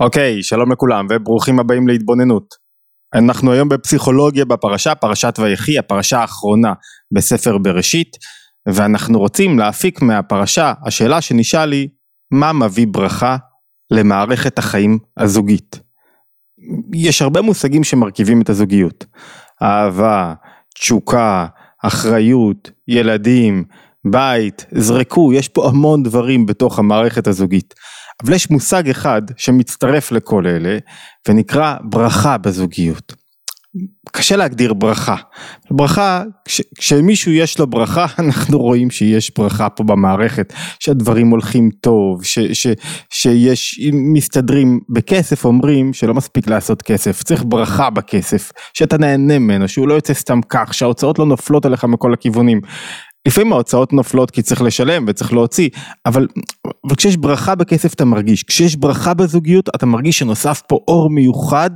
אוקיי, שלום לכולם וברוכים הבאים להתבוננות. אנחנו היום בפסיכולוגיה בפרשה, פרשת ויחי, הפרשה האחרונה בספר בראשית, ואנחנו רוצים להפיק מהפרשה, השאלה שנשאל היא, מה מביא ברכה למערכת החיים הזוגית? יש הרבה מושגים שמרכיבים את הזוגיות. אהבה, תשוקה, אחריות, ילדים, בית, זרקו, יש פה המון דברים בתוך המערכת הזוגית. אבל יש מושג אחד שמצטרף לכל אלה ונקרא ברכה בזוגיות. קשה להגדיר ברכה. ברכה, כש, כשמישהו יש לו ברכה, אנחנו רואים שיש ברכה פה במערכת, שהדברים הולכים טוב, ש, ש, שיש, מסתדרים בכסף, אומרים שלא מספיק לעשות כסף, צריך ברכה בכסף, שאתה נהנה ממנו, שהוא לא יוצא סתם כך, שההוצאות לא נופלות עליך מכל הכיוונים. לפעמים ההוצאות נופלות כי צריך לשלם וצריך להוציא, אבל, אבל כשיש ברכה בכסף אתה מרגיש, כשיש ברכה בזוגיות אתה מרגיש שנוסף פה אור מיוחד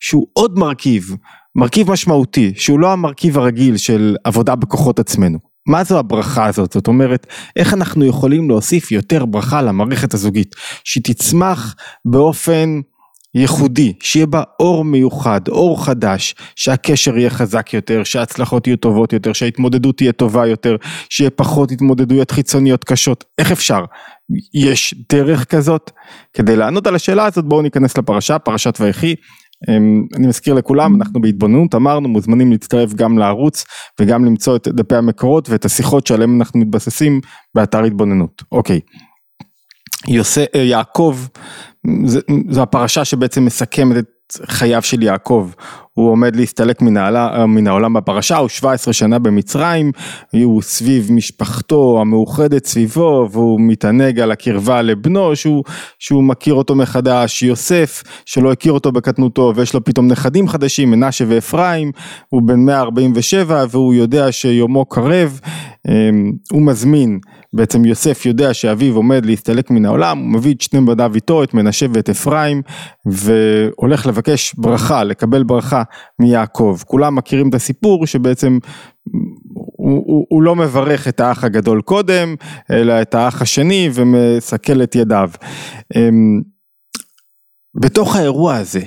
שהוא עוד מרכיב, מרכיב משמעותי, שהוא לא המרכיב הרגיל של עבודה בכוחות עצמנו. מה זו הברכה הזאת? זאת אומרת, איך אנחנו יכולים להוסיף יותר ברכה למערכת הזוגית, שהיא תצמח באופן ייחודי, שיהיה בה אור מיוחד, אור חדש, שהקשר יהיה חזק יותר, שההצלחות יהיו טובות יותר, שההתמודדות תהיה טובה יותר, שיהיה פחות התמודדויות חיצוניות קשות, איך אפשר? יש דרך כזאת? כדי לענות על השאלה הזאת בואו ניכנס לפרשה, פרשת ויחי. אמ, אני מזכיר לכולם, אנחנו בהתבוננות, אמרנו, מוזמנים להצטרף גם לערוץ וגם למצוא את דפי המקורות ואת השיחות שעליהם אנחנו מתבססים באתר התבוננות. אוקיי. יוסף, אה, יעקב זו הפרשה שבעצם מסכמת את חייו של יעקב, הוא עומד להסתלק מן, מן העולם בפרשה, הוא 17 שנה במצרים, הוא סביב משפחתו המאוחדת סביבו, והוא מתענג על הקרבה לבנו, שהוא, שהוא מכיר אותו מחדש, יוסף, שלא הכיר אותו בקטנותו, ויש לו פתאום נכדים חדשים, מנשה ואפרים, הוא בן 147 והוא יודע שיומו קרב, אמ, הוא מזמין, בעצם יוסף יודע שאביו עומד להסתלק מן העולם, הוא מביא את שני בניו איתו, את מנשה ואת אפרים, והולך לבקש ברכה, לקבל ברכה מיעקב. כולם מכירים את הסיפור שבעצם הוא, הוא, הוא לא מברך את האח הגדול קודם, אלא את האח השני ומסכל את ידיו. אמ, בתוך האירוע הזה,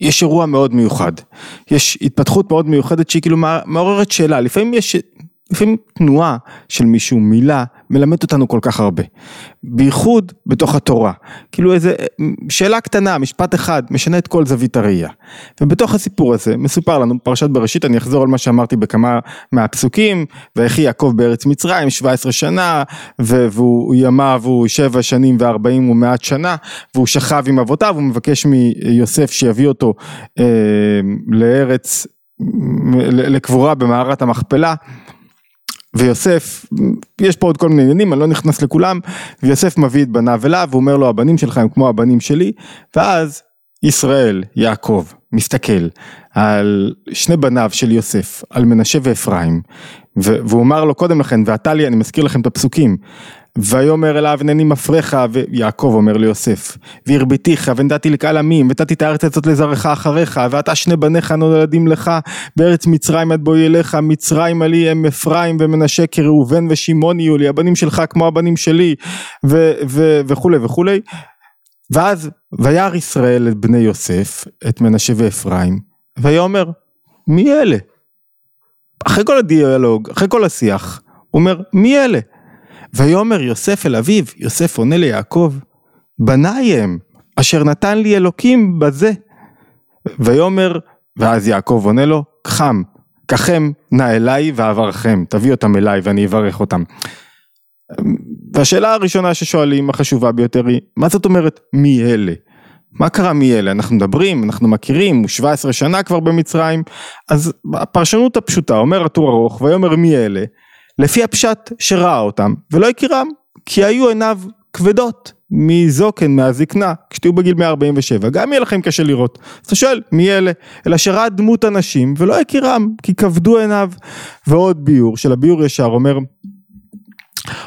יש אירוע מאוד מיוחד, יש התפתחות מאוד מיוחדת שהיא כאילו מעוררת שאלה, לפעמים יש לפעמים תנועה של מישהו, מילה, מלמד אותנו כל כך הרבה. בייחוד בתוך התורה. כאילו איזה שאלה קטנה, משפט אחד, משנה את כל זווית הראייה. ובתוך הסיפור הזה מסופר לנו, פרשת בראשית, אני אחזור על מה שאמרתי בכמה מהפסוקים, ויחי יעקב בארץ מצרים 17 שנה, והוא ימיו הוא 7 שנים ו-40 ומעט שנה, והוא שכב עם אבותיו, הוא מבקש מיוסף שיביא אותו אה, לארץ, לקבורה במערת המכפלה. ויוסף, יש פה עוד כל מיני עניינים, אני לא נכנס לכולם, ויוסף מביא את בניו אליו, ואומר לו הבנים שלך הם כמו הבנים שלי, ואז ישראל, יעקב, מסתכל על שני בניו של יוסף, על מנשה ואפרים, והוא אמר לו קודם לכן, ואתה לי, אני מזכיר לכם את הפסוקים, ויאמר אליו הנני מפריך ויעקב אומר ליוסף והרביתיך ונתתי לקהל עמים ונתתי את הארץ הזאת לזרעך אחריך ואתה שני בניך נולדים לך בארץ מצרים עד בואי אליך מצרים עלי הם אפרים ומנשה כראובן ושמעון יהיו לי הבנים שלך כמו הבנים שלי ו- ו- וכולי וכולי ואז וירא ישראל את בני יוסף את מנשה ואפרים ויאמר מי אלה? אחרי כל הדיאלוג אחרי כל השיח הוא אומר מי אלה ויאמר יוסף אל אביו, יוסף עונה ליעקב, בניי הם, אשר נתן לי אלוקים בזה. ויאמר, ואז יעקב עונה לו, קחם, קחם נא אליי ואברכם, תביא אותם אליי ואני אברך אותם. והשאלה הראשונה ששואלים, החשובה ביותר היא, מה זאת אומרת מי אלה? מה קרה מי אלה? אנחנו מדברים, אנחנו מכירים, הוא 17 שנה כבר במצרים, אז הפרשנות הפשוטה, אומר הטור ארוך, ויאמר מי אלה? לפי הפשט שראה אותם ולא הכירם כי היו עיניו כבדות מזוקן מהזקנה כשתהיו בגיל 147 גם יהיה לכם קשה לראות. אז אתה שואל מי אלה? אלא שראה דמות אנשים ולא הכירם כי כבדו עיניו. ועוד ביור של הביור ישר אומר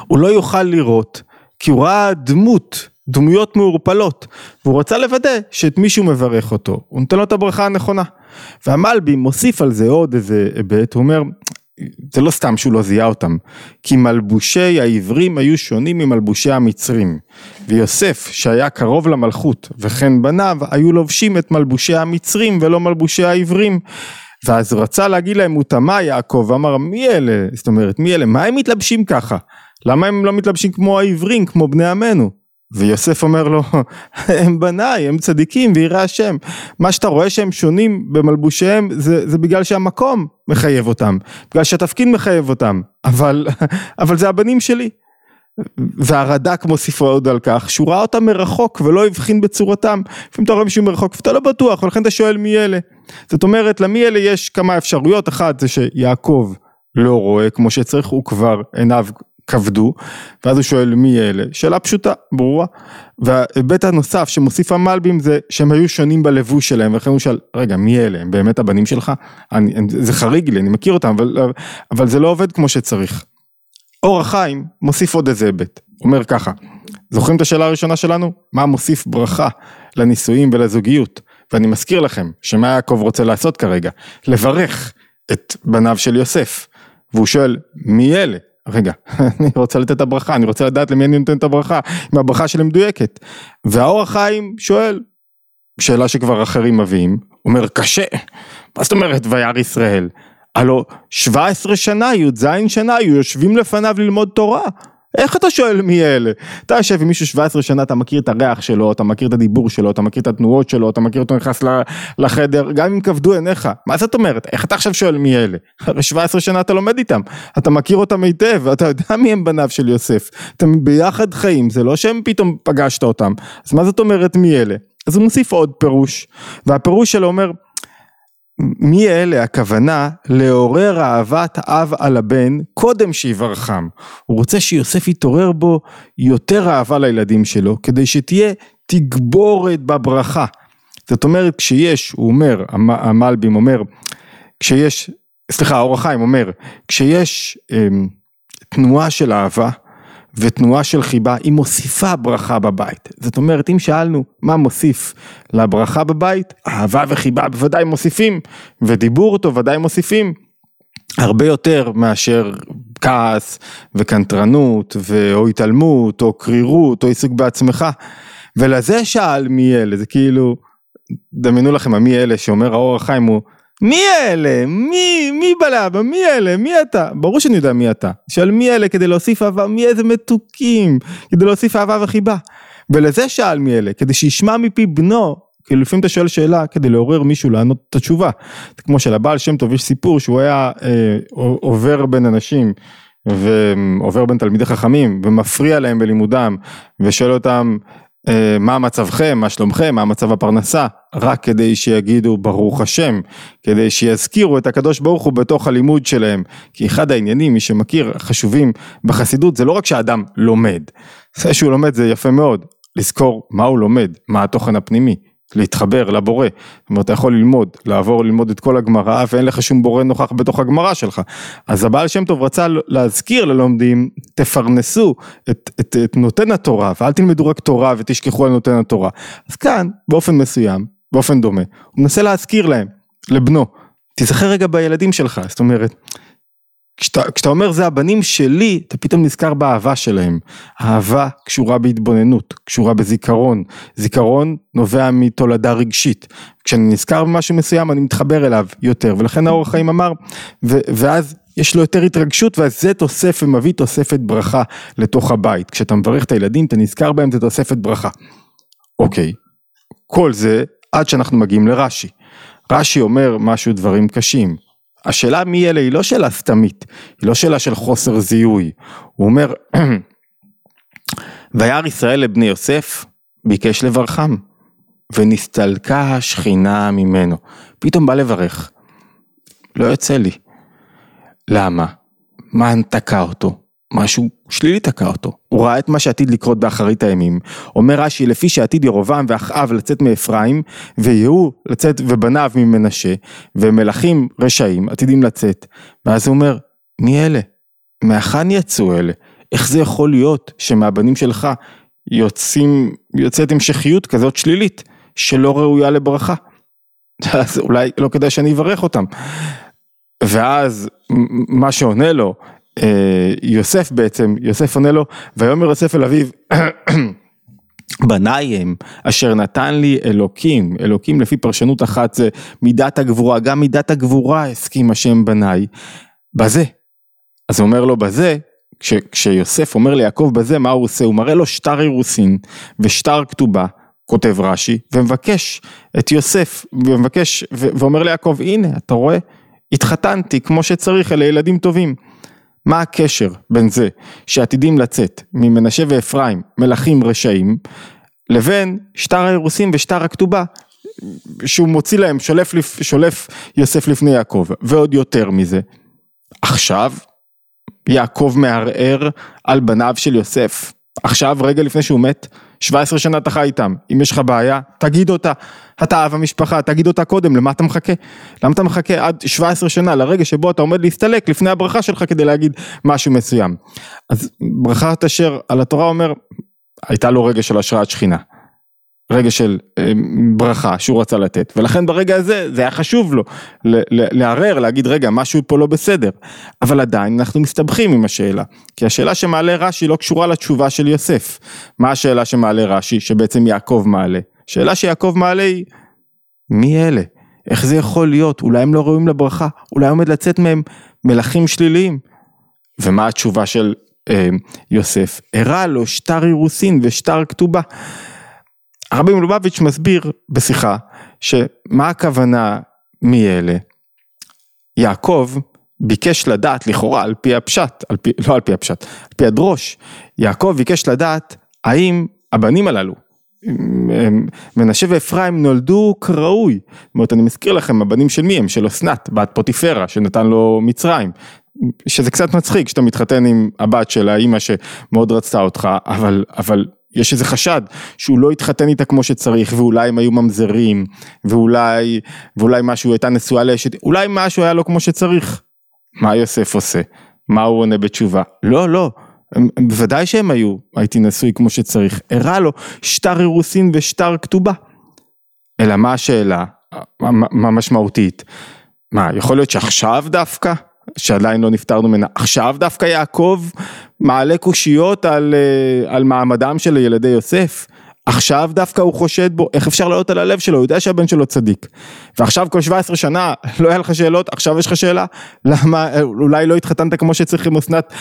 הוא לא יוכל לראות כי הוא ראה דמות דמויות מעורפלות והוא רצה לוודא שאת מישהו מברך אותו. הוא נותן לו את הברכה הנכונה. והמלבי מוסיף על זה עוד איזה היבט הוא אומר זה לא סתם שהוא לא זיהה אותם, כי מלבושי העברים היו שונים ממלבושי המצרים, ויוסף שהיה קרוב למלכות וכן בניו היו לובשים את מלבושי המצרים ולא מלבושי העברים. ואז רצה להגיד להם הוא תמה יעקב ואמר מי אלה, זאת אומרת מי אלה, מה הם מתלבשים ככה? למה הם לא מתלבשים כמו העברים, כמו בני עמנו? ויוסף אומר לו, הם בניי, הם צדיקים וירא השם. מה שאתה רואה שהם שונים במלבושיהם זה, זה בגלל שהמקום מחייב אותם, בגלל שהתפקיד מחייב אותם, אבל, אבל זה הבנים שלי. והרד"ק מוסיף עוד על כך שהוא ראה אותם מרחוק ולא הבחין בצורתם. לפעמים אתה רואה מישהו מרחוק ואתה לא בטוח ולכן אתה שואל מי אלה. זאת אומרת למי אלה יש כמה אפשרויות, אחת זה שיעקב לא רואה כמו שצריך, הוא כבר עיניו כבדו, ואז הוא שואל מי אלה, שאלה פשוטה, ברורה, וההיבט הנוסף שמוסיף המלבים זה שהם היו שונים בלבוש שלהם, ולכן הוא שאל, רגע מי אלה, הם באמת הבנים שלך? אני, זה חריג לי, אני מכיר אותם, אבל, אבל זה לא עובד כמו שצריך. אור החיים מוסיף עוד איזה היבט, אומר ככה, זוכרים את השאלה הראשונה שלנו? מה מוסיף ברכה לנישואים ולזוגיות? ואני מזכיר לכם שמה יעקב רוצה לעשות כרגע? לברך את בניו של יוסף. והוא שואל, מי אלה? רגע, אני רוצה לתת את הברכה, אני רוצה לדעת למי אני נותן את הברכה, אם הברכה שלי מדויקת. והאור החיים שואל, שאלה שכבר אחרים מביאים, אומר קשה, מה זאת אומרת וירא ישראל? הלו 17 שנה, י"ז שנה, היו יושבים לפניו ללמוד תורה. איך אתה שואל מי אלה? אתה יושב עם מישהו 17 שנה, אתה מכיר את הריח שלו, אתה מכיר את הדיבור שלו, אתה מכיר את התנועות שלו, אתה מכיר אותו נכנס לחדר, גם אם כבדו עיניך. מה זאת אומרת? איך אתה עכשיו שואל מי אלה? הרי 17 שנה אתה לומד איתם, אתה מכיר אותם היטב, אתה יודע מי הם בניו של יוסף. אתם ביחד חיים, זה לא שהם פתאום פגשת אותם. אז מה זאת אומרת מי אלה? אז הוא מוסיף עוד פירוש, והפירוש שלו אומר, מי אלה הכוונה לעורר אהבת אב על הבן קודם שיברכם. הוא רוצה שיוסף יתעורר בו יותר אהבה לילדים שלו כדי שתהיה תגבורת בברכה. זאת אומרת כשיש, הוא אומר, המלבים אומר, כשיש, סליחה האור החיים אומר, כשיש אמ, תנועה של אהבה ותנועה של חיבה היא מוסיפה ברכה בבית. זאת אומרת אם שאלנו מה מוסיף לברכה בבית, אהבה וחיבה בוודאי מוסיפים ודיבור אותו ודאי מוסיפים. הרבה יותר מאשר כעס וקנטרנות או התעלמות או קרירות או עיסוק בעצמך ולזה שאל מי אלה זה כאילו דמיינו לכם המי אלה שאומר האור החיים הוא מי אלה? מי? מי בלאבא? מי אלה? מי אתה? ברור שאני יודע מי אתה. שואל מי אלה כדי להוסיף אהבה, מי איזה מתוקים, כדי להוסיף אהבה וחיבה. ולזה שאל מי אלה, כדי שישמע מפי בנו, כאילו לפעמים אתה שואל שאלה כדי לעורר מישהו לענות את התשובה. כמו שלבעל שם טוב יש סיפור שהוא היה אה, עובר בין אנשים. ועובר בין תלמידי חכמים ומפריע להם בלימודם ושואל אותם מה מצבכם, מה שלומכם, מה מצב הפרנסה, רק כדי שיגידו ברוך השם, כדי שיזכירו את הקדוש ברוך הוא בתוך הלימוד שלהם, כי אחד העניינים, מי שמכיר, חשובים בחסידות, זה לא רק שהאדם לומד, זה שהוא לומד זה יפה מאוד, לזכור מה הוא לומד, מה התוכן הפנימי, להתחבר לבורא, זאת אומרת אתה יכול ללמוד, לעבור ללמוד את כל הגמרא ואין לך שום בורא נוכח בתוך הגמרא שלך, אז הבעל שם טוב רצה להזכיר ללומדים, תפרנסו את, את, את נותן התורה ואל תלמדו רק תורה ותשכחו על נותן התורה, אז כאן באופן מסוים, באופן דומה, הוא מנסה להזכיר להם, לבנו, תזכר רגע בילדים שלך, זאת אומרת כשאתה, כשאתה אומר זה הבנים שלי, אתה פתאום נזכר באהבה שלהם. אהבה קשורה בהתבוננות, קשורה בזיכרון. זיכרון נובע מתולדה רגשית. כשאני נזכר במשהו מסוים אני מתחבר אליו יותר, ולכן האור החיים אמר, ו, ואז יש לו יותר התרגשות ואז זה תוסף ומביא תוספת ברכה לתוך הבית. כשאתה מברך את הילדים אתה נזכר בהם זה תוספת ברכה. אוקיי, כל זה עד שאנחנו מגיעים לרש"י. רש"י אומר משהו דברים קשים. השאלה מי אלה היא לא שאלה סתמית, היא לא שאלה של חוסר זיהוי. הוא אומר, וירא ישראל לבני יוסף, ביקש לברכם, ונסתלקה השכינה ממנו. פתאום בא לברך. לא יוצא לי. למה? מה תקע אותו? משהו שלילי תקע אותו. הוא ראה את מה שעתיד לקרות באחרית הימים. אומר רש"י, לפי שעתיד ירובעם ואחאב לצאת מאפרים, ויהוא לצאת ובניו ממנשה, ומלכים רשעים עתידים לצאת. ואז הוא אומר, מי אלה? מהיכן יצאו אלה? איך זה יכול להיות שמהבנים שלך יוצאים, יוצאת המשכיות כזאת שלילית, שלא ראויה לברכה? אז אולי לא כדאי שאני אברך אותם. ואז מה שעונה לו יוסף בעצם, יוסף עונה לו, ויאמר יוסף אל אביו, בניי הם אשר נתן לי אלוקים, אלוקים לפי פרשנות אחת זה מידת הגבורה, גם מידת הגבורה הסכים השם בניי, בזה. אז הוא אומר לו בזה, כש, כשיוסף אומר ליעקב בזה, מה הוא עושה? הוא מראה לו שטר אירוסין ושטר כתובה, כותב רש"י, ומבקש את יוסף, ומבקש, ואומר ליעקב, הנה, אתה רואה? התחתנתי כמו שצריך, אלה ילדים טובים. מה הקשר בין זה שעתידים לצאת ממנשה ואפרים מלכים רשעים לבין שטר האירוסין ושטר הכתובה שהוא מוציא להם, שולף, שולף יוסף לפני יעקב ועוד יותר מזה. עכשיו יעקב מערער על בניו של יוסף עכשיו רגע לפני שהוא מת 17 שנה אתה חי איתם, אם יש לך בעיה, תגיד אותה. אתה אב המשפחה, תגיד אותה קודם, למה אתה מחכה? למה אתה מחכה עד 17 שנה לרגע שבו אתה עומד להסתלק לפני הברכה שלך כדי להגיד משהו מסוים. אז ברכת אשר על התורה אומר, הייתה לו רגע של השראת שכינה. רגע של אה, ברכה שהוא רצה לתת, ולכן ברגע הזה זה היה חשוב לו לערער, להגיד רגע משהו פה לא בסדר, אבל עדיין אנחנו מסתבכים עם השאלה, כי השאלה שמעלה רש"י לא קשורה לתשובה של יוסף, מה השאלה שמעלה רש"י שבעצם יעקב מעלה, שאלה שיעקב מעלה היא מי אלה? איך זה יכול להיות? אולי הם לא ראויים לברכה? אולי עומד לצאת מהם מלכים שליליים? ומה התשובה של אה, יוסף? הראה לו שטר אירוסין ושטר כתובה. הרבי מלובביץ' מסביר בשיחה שמה הכוונה מי אלה. יעקב ביקש לדעת לכאורה על פי הפשט, על פי, לא על פי הפשט, על פי הדרוש, יעקב ביקש לדעת האם הבנים הללו, מנשה ואפרים נולדו כראוי, זאת אומרת אני מזכיר לכם הבנים של מי הם? של אסנת, בת פוטיפרה שנתן לו מצרים, שזה קצת מצחיק שאתה מתחתן עם הבת של האימא שמאוד רצתה אותך, אבל, אבל יש איזה חשד שהוא לא התחתן איתה כמו שצריך ואולי הם היו ממזרים ואולי ואולי משהו הייתה נשואה לאשת אולי משהו היה לו כמו שצריך. מה יוסף עושה? מה הוא עונה בתשובה? לא לא בוודאי שהם היו הייתי נשוי כמו שצריך הראה לו שטר אירוסין ושטר כתובה. אלא מה השאלה המשמעותית? מה יכול להיות שעכשיו דווקא שעדיין לא נפטרנו ממנה, עכשיו דווקא יעקב מעלה קושיות על, אה, על מעמדם של ילדי יוסף, עכשיו דווקא הוא חושד בו, איך אפשר לעלות על הלב שלו, הוא יודע שהבן שלו צדיק. ועכשיו כל 17 שנה לא היה לך שאלות, עכשיו יש לך שאלה, למה אולי לא התחתנת כמו שצריך עם אסנת,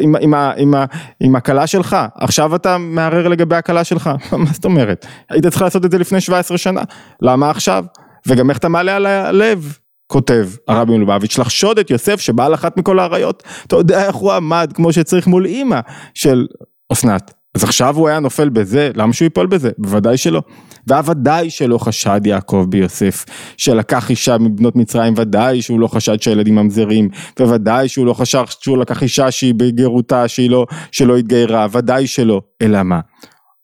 עם, עם, עם, עם הכלה שלך, עכשיו אתה מערער לגבי הכלה שלך, מה זאת אומרת? היית צריך לעשות את זה לפני 17 שנה, למה עכשיו? וגם איך אתה מעלה על הלב, כותב הרבי מלובביץ' לחשוד את יוסף שבעל אחת מכל האריות, אתה יודע איך הוא עמד כמו שצריך מול אימא של אסנת. אז עכשיו הוא היה נופל בזה, למה שהוא ייפול בזה? בוודאי שלא. והוודאי שלא חשד יעקב ביוסף, שלקח אישה מבנות מצרים, ודאי שהוא לא חשד שהילדים ממזרים, וודאי שהוא לא חשד שהוא לקח אישה שהיא בגרותה, שהיא לא, שלא התגיירה, ודאי שלא. אלא מה?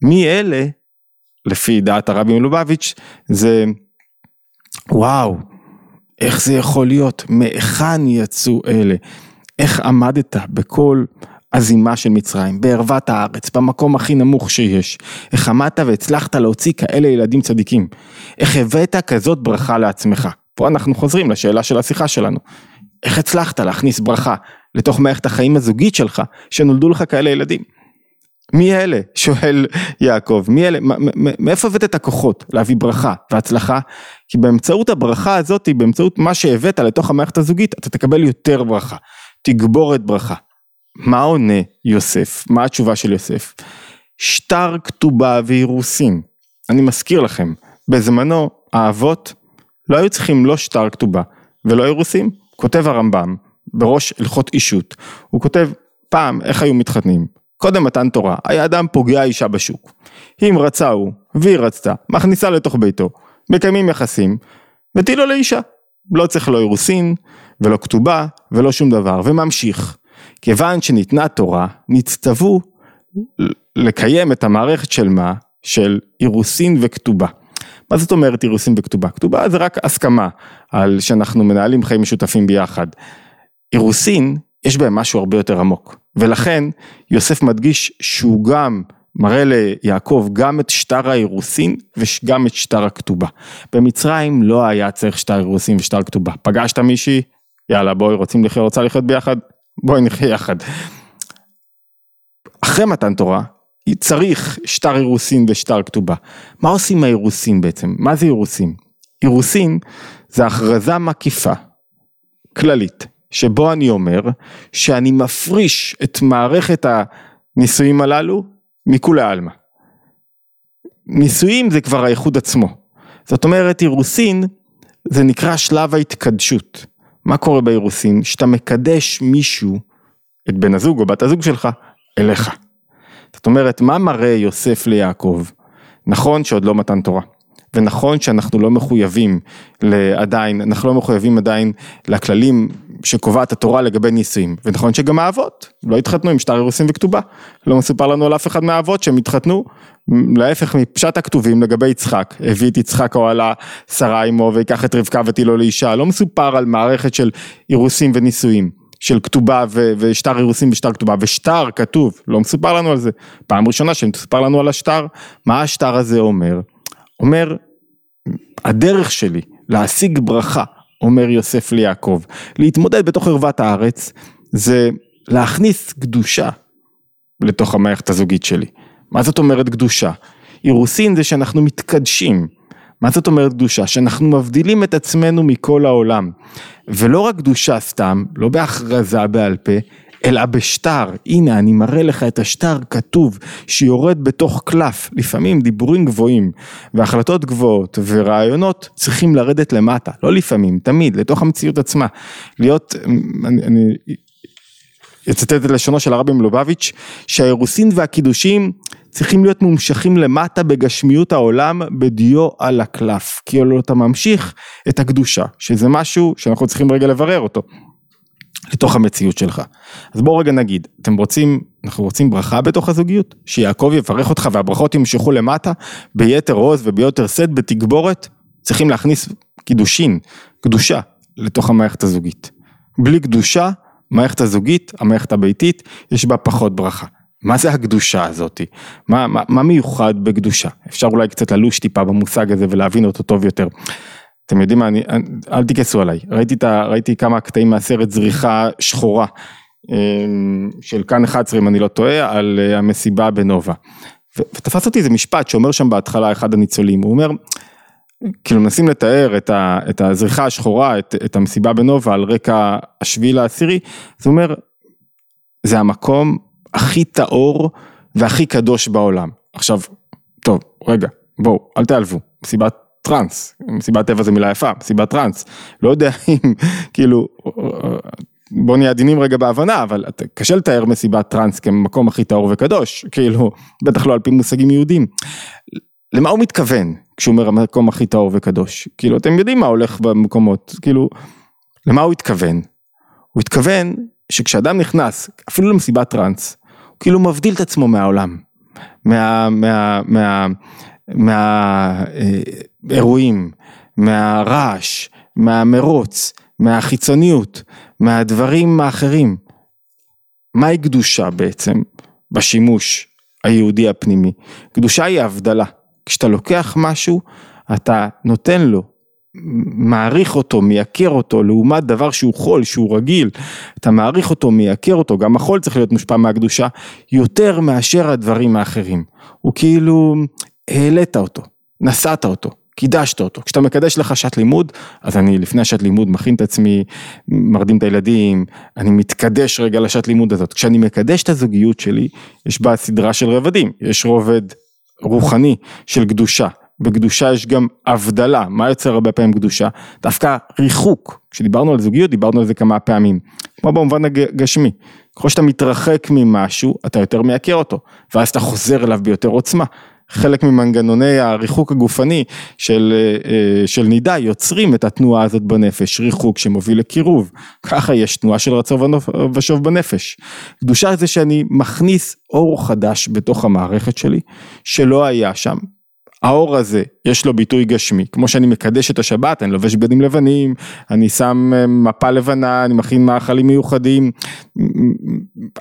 מי אלה, לפי דעת הרבי מלובביץ', זה וואו, איך זה יכול להיות? מהיכן יצאו אלה? איך עמדת בכל הזימה של מצרים, בערוות הארץ, במקום הכי נמוך שיש? איך עמדת והצלחת להוציא כאלה ילדים צדיקים? איך הבאת כזאת ברכה לעצמך? פה אנחנו חוזרים לשאלה של השיחה שלנו. איך הצלחת להכניס ברכה לתוך מערכת החיים הזוגית שלך, שנולדו לך כאלה ילדים? מי אלה? שואל יעקב, מי אלה? מאיפה הבאת את הכוחות להביא ברכה והצלחה? כי באמצעות הברכה הזאת, באמצעות מה שהבאת לתוך המערכת הזוגית, אתה תקבל יותר ברכה, תגבור את ברכה. מה עונה יוסף? מה התשובה של יוסף? שטר כתובה ואירוסין. אני מזכיר לכם, בזמנו האבות לא היו צריכים לא שטר כתובה ולא אירוסין. כותב הרמב"ם בראש הלכות אישות, הוא כותב פעם איך היו מתחתנים, קודם מתן תורה, היה אדם פוגע אישה בשוק. אם רצה הוא, והיא רצתה, מכניסה לתוך ביתו, מקיימים יחסים, ותהי לאישה. לא צריך לא אירוסין, ולא כתובה, ולא שום דבר, וממשיך. כיוון שניתנה תורה, נצטוו לקיים את המערכת של מה? של אירוסין וכתובה. מה זאת אומרת אירוסין וכתובה? כתובה זה רק הסכמה על שאנחנו מנהלים חיים משותפים ביחד. אירוסין יש בהם משהו הרבה יותר עמוק. ולכן יוסף מדגיש שהוא גם מראה ליעקב גם את שטר האירוסין וגם את שטר הכתובה. במצרים לא היה צריך שטר אירוסין ושטר כתובה. פגשת מישהי, יאללה בואי רוצים לחיות, רוצה לחיות ביחד, בואי נחיה יחד. אחרי מתן תורה, צריך שטר אירוסין ושטר כתובה. מה עושים האירוסין בעצם? מה זה אירוסין? אירוסין זה הכרזה מקיפה, כללית, שבו אני אומר שאני מפריש את מערכת הנישואים הללו מכולי עלמא. נישואים זה כבר האיחוד עצמו. זאת אומרת אירוסין זה נקרא שלב ההתקדשות. מה קורה באירוסין? שאתה מקדש מישהו, את בן הזוג או בת הזוג שלך, אליך. זאת אומרת, מה מראה יוסף ליעקב? נכון שעוד לא מתן תורה. ונכון שאנחנו לא מחויבים עדיין, אנחנו לא מחויבים עדיין לכללים שקובעת התורה לגבי נישואים, ונכון שגם האבות לא התחתנו עם שטר אירוסין וכתובה, לא מסופר לנו על אף אחד מהאבות שהם התחתנו, להפך מפשט הכתובים לגבי יצחק, הביא את יצחק אוהלה שרה עמו ויקח את רבקה ותהילו לאישה, לא מסופר על מערכת של אירוסין ונישואים. של כתובה ו- ושטר אירוסין ושטר כתובה ושטר כתוב, לא מסופר לנו על זה, פעם ראשונה שמסופר לנו על השטר, מה השטר הזה אומר? אומר, הדרך שלי להשיג ברכה, אומר יוסף ליעקב, להתמודד בתוך ערוות הארץ, זה להכניס קדושה לתוך המערכת הזוגית שלי. מה זאת אומרת קדושה? אירוסין זה שאנחנו מתקדשים. מה זאת אומרת קדושה? שאנחנו מבדילים את עצמנו מכל העולם. ולא רק קדושה סתם, לא בהכרזה בעל פה, אלא בשטר, הנה אני מראה לך את השטר כתוב שיורד בתוך קלף, לפעמים דיבורים גבוהים והחלטות גבוהות ורעיונות צריכים לרדת למטה, לא לפעמים, תמיד, לתוך המציאות עצמה, להיות, אני, אני אצטט את לשונו של הרבי מלובביץ', שהאירוסין והקידושים צריכים להיות מומשכים למטה בגשמיות העולם בדיו על הקלף, כאילו אתה ממשיך את הקדושה, שזה משהו שאנחנו צריכים רגע לברר אותו. לתוך המציאות שלך. אז בואו רגע נגיד, אתם רוצים, אנחנו רוצים ברכה בתוך הזוגיות? שיעקב יברך אותך והברכות ימשכו למטה ביתר עוז וביותר שאת בתגבורת? צריכים להכניס קידושין, קדושה, לתוך המערכת הזוגית. בלי קדושה, המערכת הזוגית, המערכת הביתית, יש בה פחות ברכה. מה זה הקדושה הזאתי? מה, מה, מה מיוחד בקדושה? אפשר אולי קצת ללוש טיפה במושג הזה ולהבין אותו טוב יותר. אתם יודעים מה, אני, אל תכעסו עליי, ראיתי, ה, ראיתי כמה קטעים מהסרט זריחה שחורה אמ, של כאן 11 אם אני לא טועה, על אה, המסיבה בנובה. ותפס אותי איזה משפט שאומר שם בהתחלה אחד הניצולים, הוא אומר, כאילו מנסים לתאר את, ה, את הזריחה השחורה, את, את המסיבה בנובה על רקע השביעי לעשירי, זה אומר, זה המקום הכי טהור והכי קדוש בעולם. עכשיו, טוב, רגע, בואו, אל תיעלבו, מסיבת טראנס, מסיבת טבע זה מילה יפה, מסיבת טראנס, לא יודע אם, כאילו, בוא נהיה עדינים רגע בהבנה, אבל קשה לתאר מסיבת טראנס כמקום הכי טהור וקדוש, כאילו, בטח לא על פי מושגים יהודים. למה הוא מתכוון כשהוא אומר המקום הכי טהור וקדוש? כאילו, אתם יודעים מה הולך במקומות, כאילו, למה הוא התכוון? הוא התכוון שכשאדם נכנס, אפילו למסיבת טראנס, הוא כאילו מבדיל את עצמו מהעולם, מה... מה, מה מהאירועים, מהרעש, מהמרוץ, מהחיצוניות, מהדברים האחרים. מהי קדושה בעצם בשימוש היהודי הפנימי? קדושה היא הבדלה. כשאתה לוקח משהו, אתה נותן לו, מעריך אותו, מייקר אותו, לעומת דבר שהוא חול, שהוא רגיל, אתה מעריך אותו, מייקר אותו, גם החול צריך להיות מושפע מהקדושה, יותר מאשר הדברים האחרים. הוא כאילו העלית אותו, נשאת אותו, קידשת אותו. כשאתה מקדש לך שעת לימוד, אז אני לפני השעת לימוד מכין את עצמי, מרדים את הילדים, אני מתקדש רגע לשעת לימוד הזאת. כשאני מקדש את הזוגיות שלי, יש בה סדרה של רבדים, יש רובד רוחני של קדושה. בקדושה יש גם הבדלה, מה יוצר הרבה פעמים קדושה? דווקא ריחוק, כשדיברנו על זוגיות דיברנו על זה כמה פעמים, כמו במובן הגשמי, ככל שאתה מתרחק ממשהו אתה יותר מייקר אותו, ואז אתה חוזר אליו ביותר עוצמה, חלק ממנגנוני הריחוק הגופני של, אה, של נידה יוצרים את התנועה הזאת בנפש, ריחוק שמוביל לקירוב, ככה יש תנועה של רצון ושוב בנפש. קדושה זה שאני מכניס אור חדש בתוך המערכת שלי, שלא היה שם, האור הזה יש לו ביטוי גשמי, כמו שאני מקדש את השבת, אני לובש בגדים לבנים, אני שם אה, מפה לבנה, אני מכין מאכלים מיוחדים,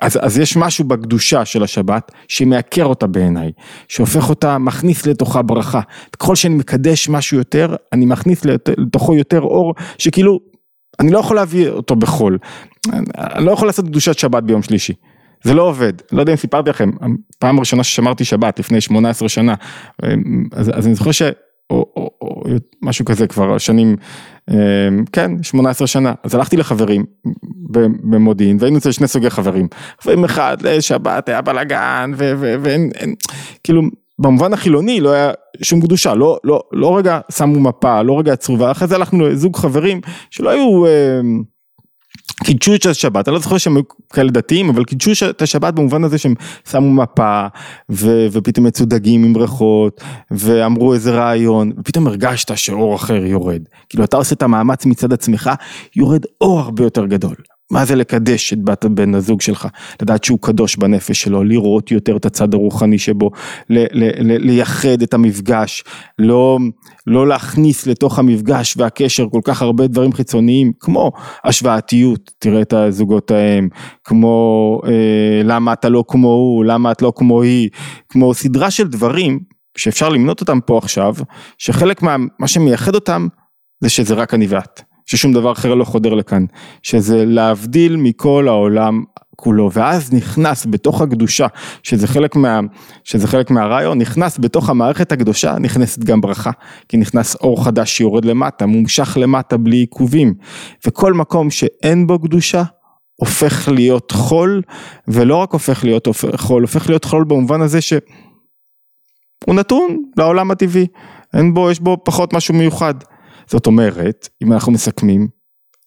אז, אז יש משהו בקדושה של השבת שמעקר אותה בעיניי, שהופך אותה, מכניס לתוכה ברכה. ככל שאני מקדש משהו יותר, אני מכניס לתוכו יותר אור, שכאילו אני לא יכול להביא אותו בחול, אני לא יכול לעשות קדושת שבת ביום שלישי. זה לא עובד, לא יודע אם סיפרתי לכם, פעם ראשונה ששמרתי שבת לפני 18 שנה, אז, אז אני זוכר ש... או, או, או משהו כזה כבר שנים, כן, 18 שנה, אז הלכתי לחברים במודיעין והיינו אצל שני סוגי חברים, חברים אחד לשבת היה בלאגן ואין, כאילו במובן החילוני לא היה שום קדושה, לא, לא, לא רגע שמו מפה, לא רגע עצרו, ואחרי זה הלכנו לזוג חברים שלא היו, אה, קידשו את השבת, אני לא זוכר שהם היו כאלה דתיים, אבל קידשו את השבת במובן הזה שהם שמו מפה, ו, ופתאום יצאו דגים עם ריחות, ואמרו איזה רעיון, ופתאום הרגשת שאור אחר יורד, כאילו אתה עושה את המאמץ מצד עצמך, יורד אור הרבה יותר גדול. מה זה לקדש את בת בן הזוג שלך, לדעת שהוא קדוש בנפש שלו, לראות יותר את הצד הרוחני שבו, ל- ל- ל- לייחד את המפגש, לא, לא להכניס לתוך המפגש והקשר כל כך הרבה דברים חיצוניים, כמו השוואתיות, תראה את הזוגות ההם, כמו אה, למה אתה לא כמו הוא, למה את לא כמו היא, כמו סדרה של דברים שאפשר למנות אותם פה עכשיו, שחלק מה מה שמייחד אותם זה שזה רק אני ואת. ששום דבר אחר לא חודר לכאן, שזה להבדיל מכל העולם כולו, ואז נכנס בתוך הקדושה, שזה חלק, מה, שזה חלק מהרעיון, נכנס בתוך המערכת הקדושה, נכנסת גם ברכה, כי נכנס אור חדש שיורד למטה, מומשך למטה בלי עיכובים, וכל מקום שאין בו קדושה, הופך להיות חול, ולא רק הופך להיות חול, הופך להיות חול במובן הזה שהוא נתון לעולם הטבעי, אין בו, יש בו פחות משהו מיוחד. זאת אומרת, אם אנחנו מסכמים,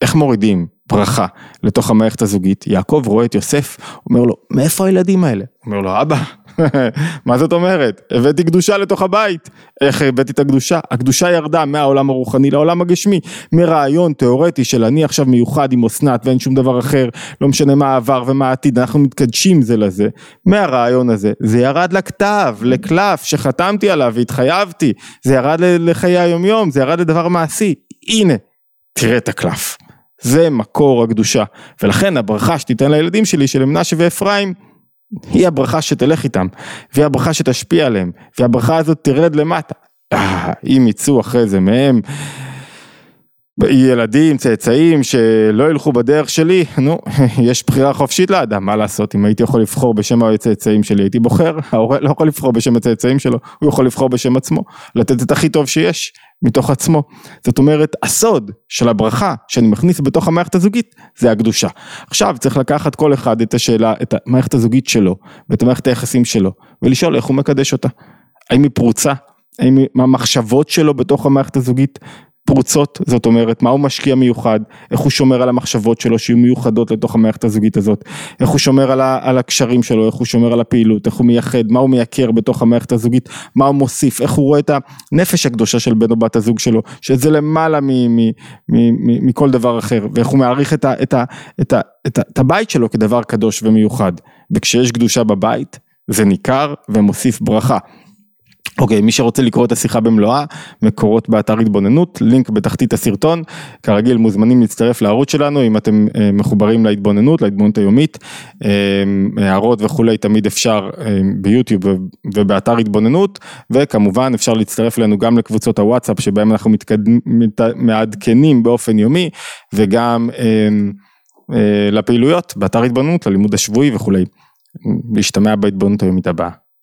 איך מורידים ברכה לתוך המערכת הזוגית, יעקב רואה את יוסף, אומר לו, מאיפה הילדים האלה? אומר לו, אבא, מה זאת אומרת? הבאתי קדושה לתוך הבית. איך הבאתי את הקדושה? הקדושה ירדה מהעולם הרוחני לעולם הגשמי, מרעיון תיאורטי של אני עכשיו מיוחד עם אסנת ואין שום דבר אחר, לא משנה מה העבר ומה העתיד, אנחנו מתקדשים זה לזה. מהרעיון הזה, זה ירד לכתב, לקלף שחתמתי עליו והתחייבתי, זה ירד לחיי היומיום, זה ירד לדבר מעשי. הנה, תראה את הקלף. זה מקור הקדושה, ולכן הברכה שתיתן לילדים שלי של מנשה ואפרים היא הברכה שתלך איתם, והיא הברכה שתשפיע עליהם, והברכה הזאת תרד למטה. אה, אם יצאו אחרי זה מהם ילדים, צאצאים שלא ילכו בדרך שלי, נו, יש בחירה חופשית לאדם, מה לעשות, אם הייתי יכול לבחור בשם הצאצאים שלי, הייתי בוחר, ההורה לא יכול לבחור בשם הצאצאים שלו, הוא יכול לבחור בשם עצמו, לתת את הכי טוב שיש, מתוך עצמו. זאת אומרת, הסוד של הברכה שאני מכניס בתוך המערכת הזוגית, זה הקדושה. עכשיו צריך לקחת כל אחד את השאלה, את המערכת הזוגית שלו, ואת המערכת היחסים שלו, ולשאול איך הוא מקדש אותה. האם היא פרוצה? האם המחשבות שלו בתוך המערכת הזוגית פרוצות, זאת אומרת, מה הוא משקיע מיוחד, איך הוא שומר על המחשבות שלו שיהיו מיוחדות לתוך המערכת הזוגית הזאת, איך הוא שומר על, ה, על הקשרים שלו, איך הוא שומר על הפעילות, איך הוא מייחד, מה הוא מייקר בתוך המערכת הזוגית, מה הוא מוסיף, איך הוא רואה את הנפש הקדושה של בן או בת הזוג שלו, שזה למעלה מ, מ, מ, מ, מכל דבר אחר, ואיך הוא מעריך את, ה, את, ה, את, ה, את, ה, את הבית שלו כדבר קדוש ומיוחד, וכשיש קדושה בבית, זה ניכר ומוסיף ברכה. אוקיי, מי שרוצה לקרוא את השיחה במלואה, מקורות באתר התבוננות, לינק בתחתית הסרטון, כרגיל מוזמנים להצטרף לערוץ שלנו אם אתם אה, מחוברים להתבוננות, להתבוננות היומית, אה, הערות וכולי תמיד אפשר אה, ביוטיוב ובאתר התבוננות, וכמובן אפשר להצטרף אלינו גם לקבוצות הוואטסאפ שבהם אנחנו מתקדמים, מת, מעדכנים באופן יומי, וגם לפעילויות באתר התבוננות, ללימוד השבועי וכולי. להשתמע בהתבוננות היומית הבאה.